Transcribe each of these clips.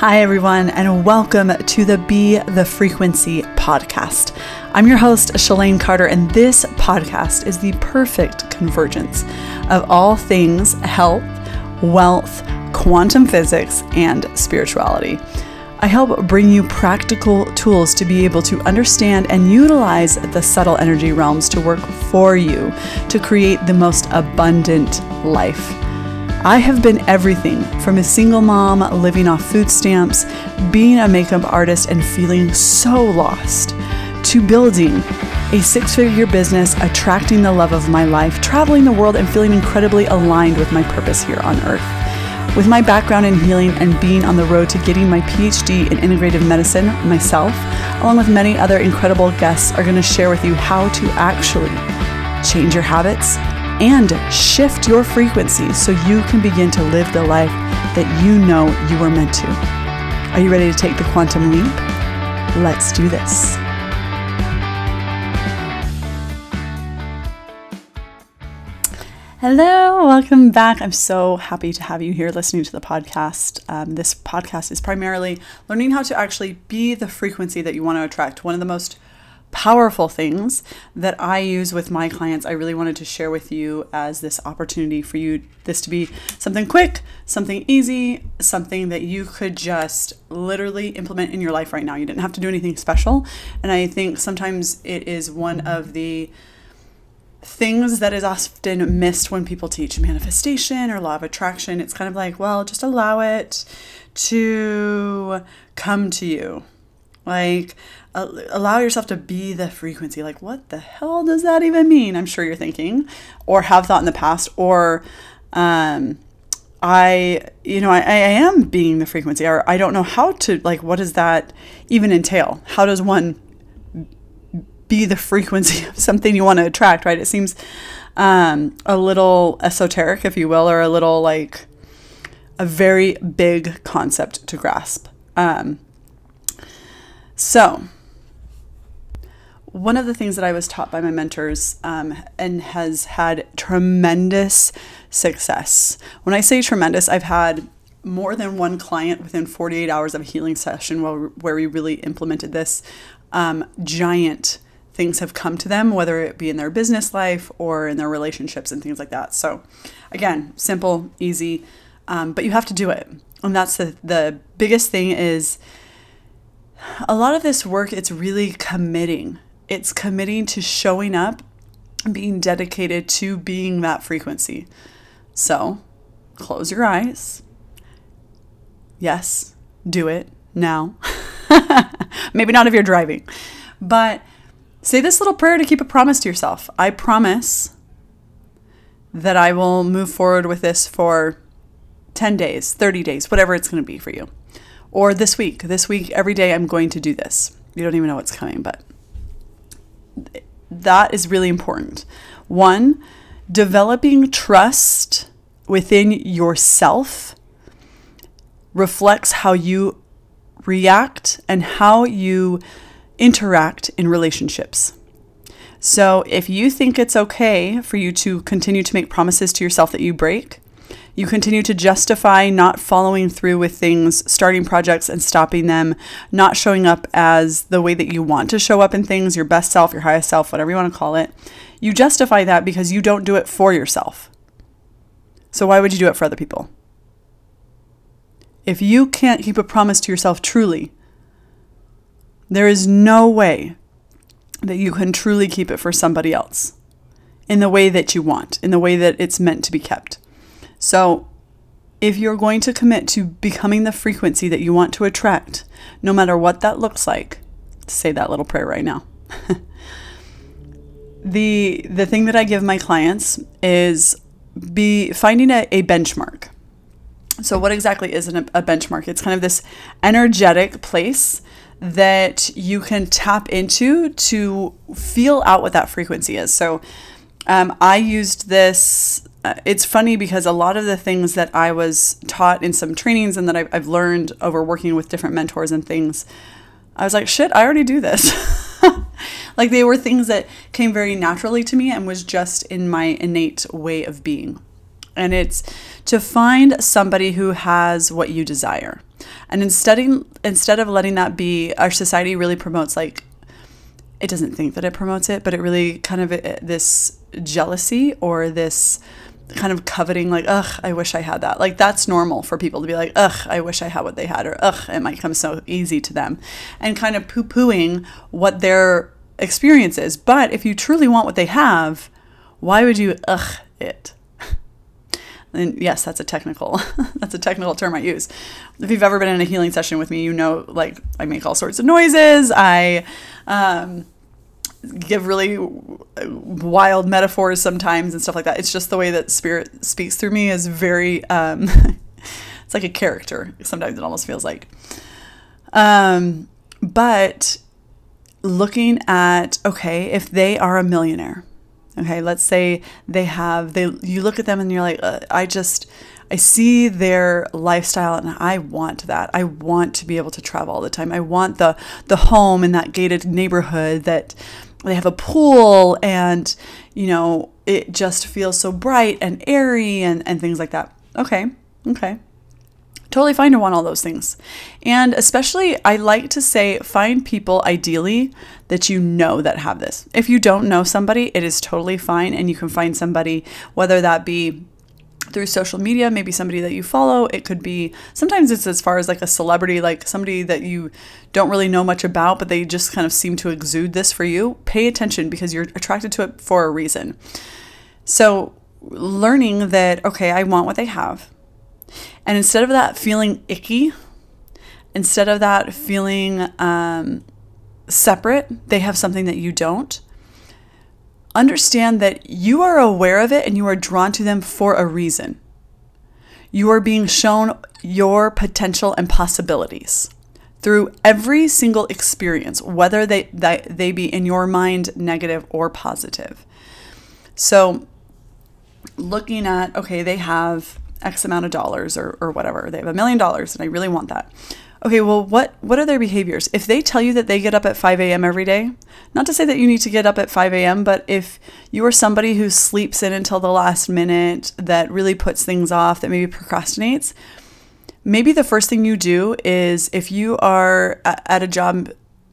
Hi, everyone, and welcome to the Be the Frequency podcast. I'm your host, Shalane Carter, and this podcast is the perfect convergence of all things health, wealth, quantum physics, and spirituality. I help bring you practical tools to be able to understand and utilize the subtle energy realms to work for you to create the most abundant life. I have been everything from a single mom living off food stamps, being a makeup artist and feeling so lost, to building a six figure business, attracting the love of my life, traveling the world, and feeling incredibly aligned with my purpose here on earth. With my background in healing and being on the road to getting my PhD in integrative medicine myself, along with many other incredible guests, are going to share with you how to actually change your habits and shift your frequency so you can begin to live the life that you know you were meant to. Are you ready to take the quantum leap? Let's do this. Hello, welcome back. I'm so happy to have you here listening to the podcast. Um, this podcast is primarily learning how to actually be the frequency that you want to attract. One of the most powerful things that I use with my clients, I really wanted to share with you as this opportunity for you this to be something quick, something easy, something that you could just literally implement in your life right now. You didn't have to do anything special. And I think sometimes it is one of the things that is often missed when people teach manifestation or law of attraction. It's kind of like, well, just allow it to come to you. Like, allow yourself to be the frequency. Like, what the hell does that even mean? I'm sure you're thinking, or have thought in the past, or um, I, you know, I, I am being the frequency, or I don't know how to, like, what does that even entail? How does one be the frequency of something you want to attract, right? It seems um, a little esoteric, if you will, or a little like a very big concept to grasp. Um, so, one of the things that I was taught by my mentors um, and has had tremendous success. When I say tremendous, I've had more than one client within 48 hours of a healing session where, where we really implemented this. Um, giant things have come to them, whether it be in their business life or in their relationships and things like that. So, again, simple, easy, um, but you have to do it. And that's the, the biggest thing is a lot of this work, it's really committing it's committing to showing up, being dedicated to being that frequency. So close your eyes. Yes, do it now. Maybe not if you're driving, but say this little prayer to keep a promise to yourself. I promise that I will move forward with this for 10 days, 30 days, whatever it's going to be for you. Or this week, this week, every day I'm going to do this. You don't even know what's coming, but that is really important. One, developing trust within yourself reflects how you react and how you interact in relationships. So, if you think it's okay for you to continue to make promises to yourself that you break, you continue to justify not following through with things, starting projects and stopping them, not showing up as the way that you want to show up in things, your best self, your highest self, whatever you want to call it. You justify that because you don't do it for yourself. So why would you do it for other people? If you can't keep a promise to yourself truly, there is no way that you can truly keep it for somebody else in the way that you want, in the way that it's meant to be kept. So, if you're going to commit to becoming the frequency that you want to attract, no matter what that looks like, say that little prayer right now. the the thing that I give my clients is be finding a, a benchmark. So what exactly is an, a benchmark? It's kind of this energetic place that you can tap into to feel out what that frequency is. So um, I used this uh, it's funny because a lot of the things that I was taught in some trainings and that I've, I've learned over working with different mentors and things, I was like, shit, I already do this. like they were things that came very naturally to me and was just in my innate way of being. And it's to find somebody who has what you desire. And instead, instead of letting that be, our society really promotes like, it doesn't think that it promotes it, but it really kind of uh, this jealousy or this kind of coveting, like, ugh, I wish I had that. Like, that's normal for people to be like, ugh, I wish I had what they had, or ugh, it might come so easy to them, and kind of poo pooing what their experience is. But if you truly want what they have, why would you ugh it? And yes, that's a technical that's a technical term I use. If you've ever been in a healing session with me, you know like I make all sorts of noises. I um, give really wild metaphors sometimes and stuff like that. It's just the way that spirit speaks through me is very um, it's like a character. Sometimes it almost feels like. Um, but looking at okay, if they are a millionaire, okay, let's say they have they you look at them and you're like, uh, I just I see their lifestyle and I want that. I want to be able to travel all the time. I want the the home in that gated neighborhood that they have a pool and you know it just feels so bright and airy and, and things like that. Okay okay. Totally fine to want all those things. And especially i like to say find people ideally that you know that have this. If you don't know somebody it is totally fine and you can find somebody whether that be through social media, maybe somebody that you follow. It could be sometimes it's as far as like a celebrity, like somebody that you don't really know much about, but they just kind of seem to exude this for you. Pay attention because you're attracted to it for a reason. So, learning that, okay, I want what they have. And instead of that feeling icky, instead of that feeling um, separate, they have something that you don't understand that you are aware of it and you are drawn to them for a reason. You are being shown your potential and possibilities through every single experience, whether they, they, they be in your mind negative or positive. So, looking at, okay, they have X amount of dollars or, or whatever, they have a million dollars and I really want that okay, well, what what are their behaviors? If they tell you that they get up at 5 a.m. every day, not to say that you need to get up at 5 a.m., but if you are somebody who sleeps in until the last minute, that really puts things off, that maybe procrastinates, maybe the first thing you do is if you are at a job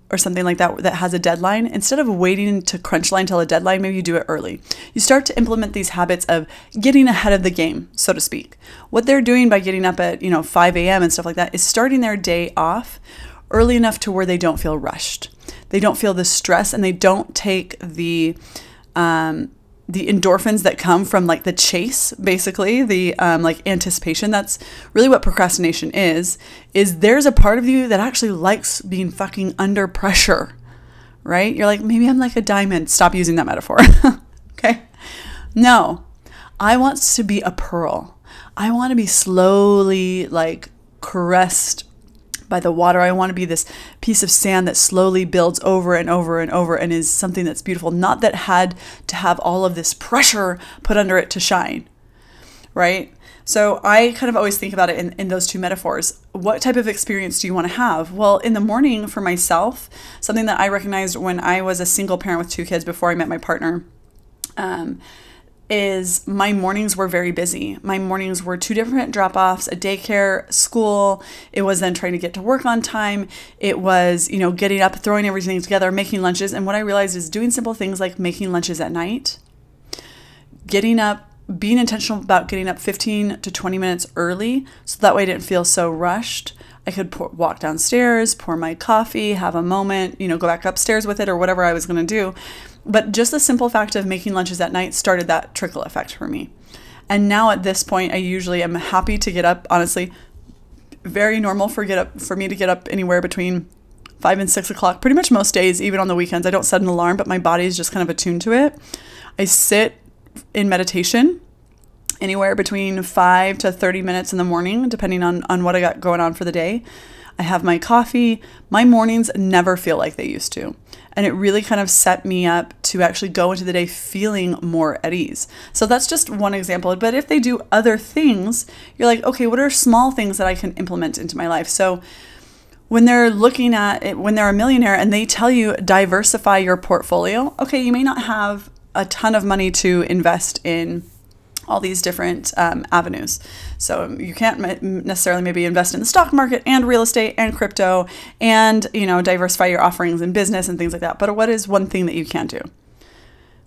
or something like that that has a deadline, instead of waiting to crunch line till a deadline, maybe you do it early. You start to implement these habits of getting ahead of the game, so to speak. What they're doing by getting up at, you know, 5 a.m. and stuff like that is starting their day off early enough to where they don't feel rushed. They don't feel the stress and they don't take the um, the endorphins that come from like the chase basically the um, like anticipation that's really what procrastination is is there's a part of you that actually likes being fucking under pressure right? You're like maybe i'm like a diamond. Stop using that metaphor. Okay? No. I want to be a pearl. I want to be slowly like caressed by the water. I want to be this piece of sand that slowly builds over and over and over and is something that's beautiful, not that had to have all of this pressure put under it to shine, right? So I kind of always think about it in, in those two metaphors. What type of experience do you want to have? Well, in the morning for myself, something that I recognized when I was a single parent with two kids before I met my partner. Um, is my mornings were very busy. My mornings were two different drop offs, a daycare, school. It was then trying to get to work on time. It was, you know, getting up, throwing everything together, making lunches. And what I realized is doing simple things like making lunches at night, getting up, being intentional about getting up 15 to 20 minutes early so that way I didn't feel so rushed. I could pour, walk downstairs, pour my coffee, have a moment, you know, go back upstairs with it or whatever I was going to do. But just the simple fact of making lunches at night started that trickle effect for me. And now at this point, I usually am happy to get up. Honestly, very normal for get up for me to get up anywhere between five and six o'clock. Pretty much most days, even on the weekends. I don't set an alarm, but my body is just kind of attuned to it. I sit in meditation anywhere between five to 30 minutes in the morning, depending on, on what I got going on for the day. I have my coffee. My mornings never feel like they used to. And it really kind of set me up to actually go into the day feeling more at ease. So that's just one example. But if they do other things, you're like, okay, what are small things that I can implement into my life? So when they're looking at it, when they're a millionaire and they tell you diversify your portfolio, okay, you may not have a ton of money to invest in all these different um, avenues. So you can't necessarily maybe invest in the stock market and real estate and crypto and you know diversify your offerings in business and things like that. But what is one thing that you can do?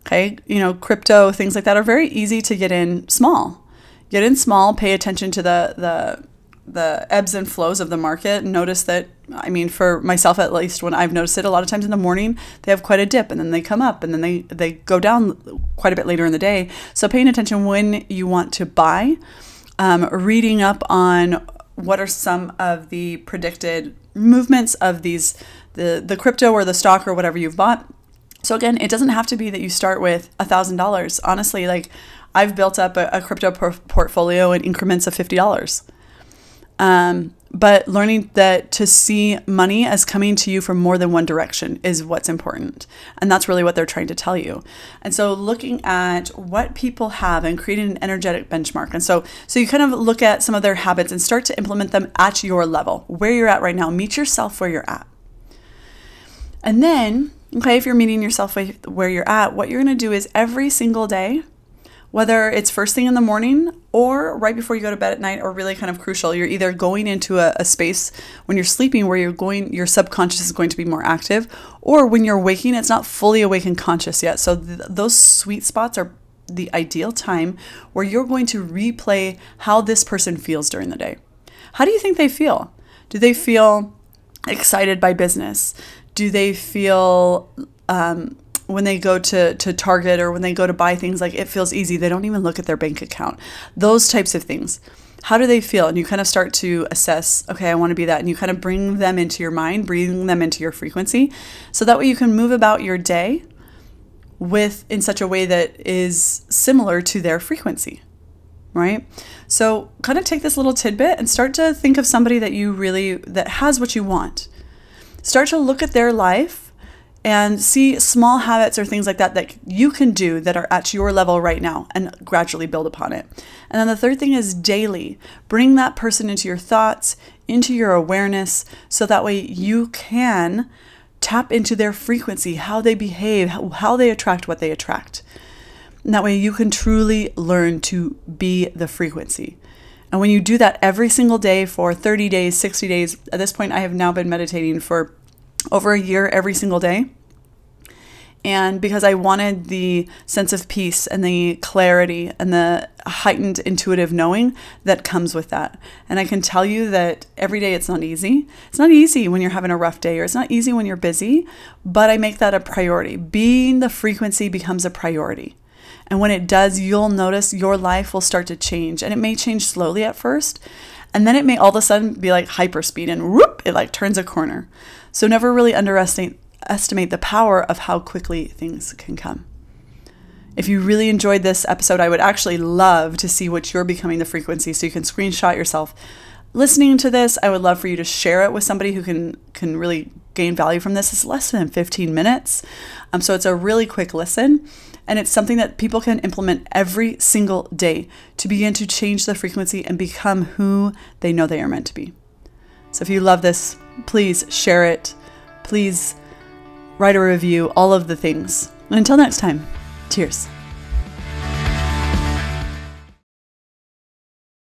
Okay, you know crypto things like that are very easy to get in small. Get in small. Pay attention to the the the ebbs and flows of the market. Notice that, I mean, for myself at least, when I've noticed it, a lot of times in the morning they have quite a dip, and then they come up, and then they they go down quite a bit later in the day. So paying attention when you want to buy, um, reading up on what are some of the predicted movements of these the the crypto or the stock or whatever you've bought. So again, it doesn't have to be that you start with a thousand dollars. Honestly, like I've built up a, a crypto por- portfolio in increments of fifty dollars. Um, but learning that to see money as coming to you from more than one direction is what's important. And that's really what they're trying to tell you. And so looking at what people have and creating an energetic benchmark. And so so you kind of look at some of their habits and start to implement them at your level, where you're at right now. Meet yourself where you're at. And then, okay, if you're meeting yourself where you're at, what you're going to do is every single day whether it's first thing in the morning or right before you go to bed at night or really kind of crucial. You're either going into a, a, space when you're sleeping where you're going your subconscious is going to be more active or when you're waking it's not fully awake and conscious yet. So th- those sweet spots are the ideal time where you're going to replay how this person feels during the day. How do you think they feel? Do they feel excited by business? Do they feel um, when they go to, to Target or when they go to buy things, like it feels easy. They don't even look at their bank account. Those types of things. How do they feel? And you kind of start to assess, okay, I want to be that. And you kind of bring them into your mind, bring them into your frequency. So that way you can move about your day with in such a way that is similar to their frequency. Right? So kind of take this little tidbit and start to think of somebody that you really that has what you want. Start to look at their life and see small habits or things like that that you can do that are at your level right now and gradually build upon it. And then the third thing is daily. Bring that person into your thoughts, into your awareness, so that way you can tap into their frequency, how they behave, how they attract what they attract. And that way you can truly learn to be the frequency. And when you do that every single day for 30 days, 60 days, at this point, I have now been meditating for over a year every single day. And because I wanted the sense of peace and the clarity and the heightened intuitive knowing that comes with that. And I can tell you that every day it's not easy. It's not easy when you're having a rough day or it's not easy when you're busy, but I make that a priority. Being the frequency becomes a priority. And when it does, you'll notice your life will start to change. And it may change slowly at first. And then it may all of a sudden be like hyperspeed and whoop, it like turns a corner. So never really underestimate estimate the power of how quickly things can come. If you really enjoyed this episode, I would actually love to see what you're becoming the frequency so you can screenshot yourself listening to this. I would love for you to share it with somebody who can can really value from this. is less than 15 minutes. Um, so it's a really quick listen. And it's something that people can implement every single day to begin to change the frequency and become who they know they are meant to be. So if you love this, please share it. Please write a review, all of the things. And until next time, cheers.